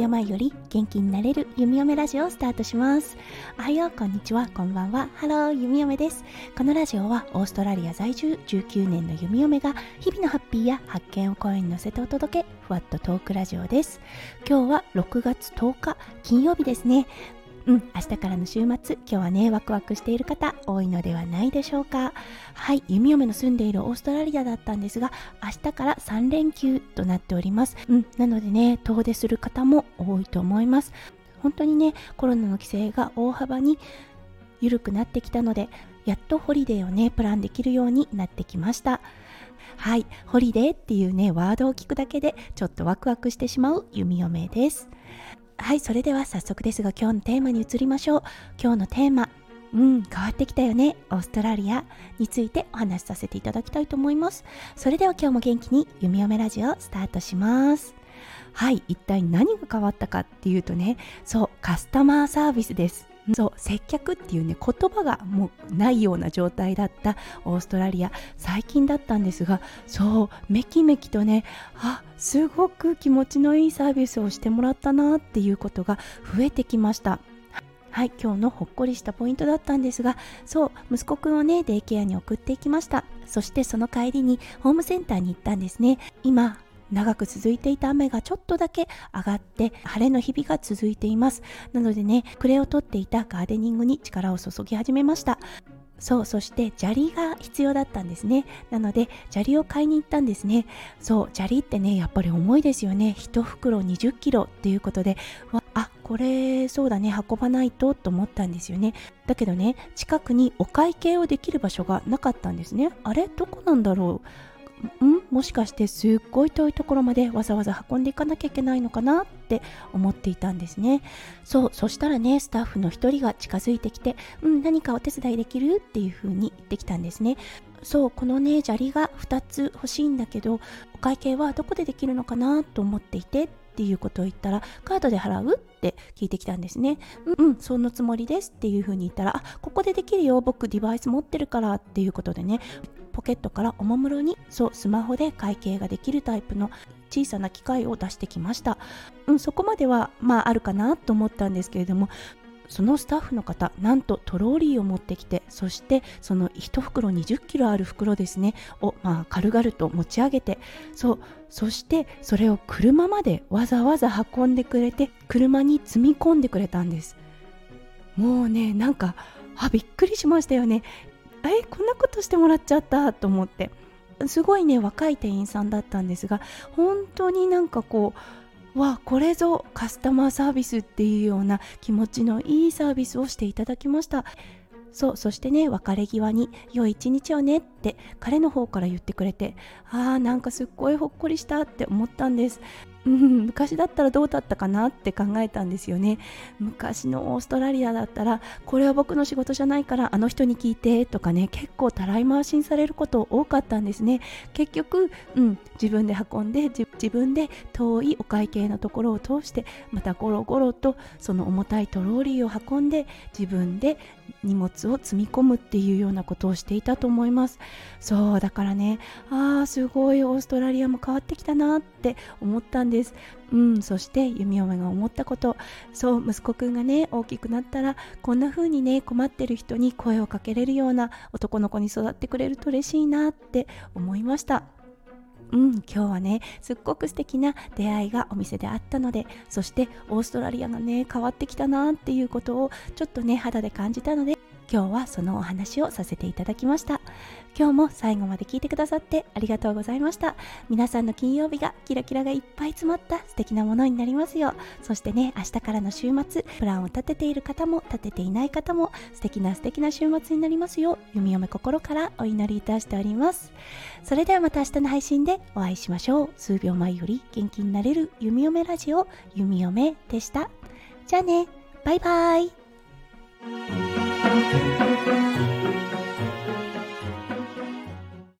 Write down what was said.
病より元気になれる弓嫁ラジオをスタートします。おはようこんにちは。こんばんは。ハロー弓嫁です。このラジオはオーストラリア在住19年の弓嫁が日々のハッピーや発見を声に乗せてお届けふわっとトークラジオです。今日は6月10日金曜日ですね。うん、明日からの週末、今日はね、ワクワクしている方、多いのではないでしょうか。はい、弓嫁の住んでいるオーストラリアだったんですが、明日から3連休となっております。うん、なのでね、遠出する方も多いと思います。本当にね、コロナの規制が大幅に緩くなってきたので、やっとホリデーをね、プランできるようになってきました。はい、ホリデーっていうね、ワードを聞くだけで、ちょっとワクワクしてしまう弓嫁です。はい、それでは早速ですが今日のテーマに移りましょう。今日のテーマ、うん、変わってきたよね、オーストラリアについてお話しさせていただきたいと思います。それでは今日も元気に弓嫁ラジオスタートします。はい、一体何が変わったかっていうとね、そう、カスタマーサービスです。そう接客っていうね言葉がもうないような状態だったオーストラリア最近だったんですがそうめきめきとねあすごく気持ちのいいサービスをしてもらったなっていうことが増えてきました。はい今日のほっこりしたポイントだったんですがそう息子くんをねデイケアに送っていきました。そしてその帰りにホームセンターに行ったんですね。今長く続いていた雨がちょっとだけ上がって晴れの日々が続いています。なのでね暮れをとっていたガーデニングに力を注ぎ始めました。そうそして砂利が必要だったんですね。なので砂利を買いに行ったんですね。そう砂利ってねやっぱり重いですよね。1袋20キロっていうことで。あこれそうだね。運ばないとと思ったんですよね。だけどね近くにお会計をできる場所がなかったんですね。あれ？どこなんだろう？ん？もしかしてすっごい遠いところまでわざわざ運んでいかなきゃいけないのかなって思っていたんですね。そうそしたらねスタッフの一人が近づいてきてうん何かお手伝いできるっていう風に言ってきたんですね。そうこのね砂利が2つ欲しいんだけどお会計はどこでできるのかなと思っていてっていうことを言ったらカードで払うって聞いてきたんですね。うん、うん、そのつもりですっていう風に言ったらあここでできるよ僕デバイス持ってるからっていうことでね。ポケットからおもむろにそうスマホで会計ができるタイプの小さな機械を出してきました、うん、そこまではまああるかなと思ったんですけれどもそのスタッフの方なんとトローリーを持ってきてそしてその1袋2 0キロある袋ですねを、まあ、軽々と持ち上げてそうそしてそれを車までわざわざ運んでくれて車に積み込んでくれたんです。もうねなんかあびっくりしましたよね。えこんなことしてもらっちゃったと思って。すごいね若い店員さんだったんですが本当になんかこうわこれぞカスタマーサービスっていうような気持ちのいいサービスをしていただきました。そうそしてね別れ際に「良い一日をね」って彼の方から言ってくれてあーなんかすっごいほっこりしたって思ったんです。うん、昔だったらどうだったかなって考えたんですよね。昔のオーストラリアだったらこれは僕の仕事じゃないからあの人に聞いてとかね結構たらい回しにされること多かったんですね。結局、うん、自分で運んで自分で遠いお会計のところを通してまたゴロゴロとその重たいトローリーを運んで自分で荷物を積み込むっていうようなことをしていたと思います。そうだからねああすごいオーストラリアも変わってきたなって思ったんです。うんそして弓嫁が思ったこと。そう息子くんがね大きくなったらこんな風にね困ってる人に声をかけれるような男の子に育ってくれると嬉しいなって思いました。うん、今日はねすっごく素敵な出会いがお店であったのでそしてオーストラリアがね変わってきたなっていうことをちょっとね肌で感じたので今日はそのお話をさせていただきました。今日も最後まで聞いてくださってありがとうございました。皆さんの金曜日がキラキラがいっぱい詰まった素敵なものになりますよそしてね明日からの週末プランを立てている方も立てていない方も素敵な素敵な週末になりますよう。弓嫁心からお祈りいたしております。それではまた明日の配信でお会いしましょう。数秒前より元気になれる弓嫁ラジオ弓嫁でした。じゃあね。バイバイ。thank you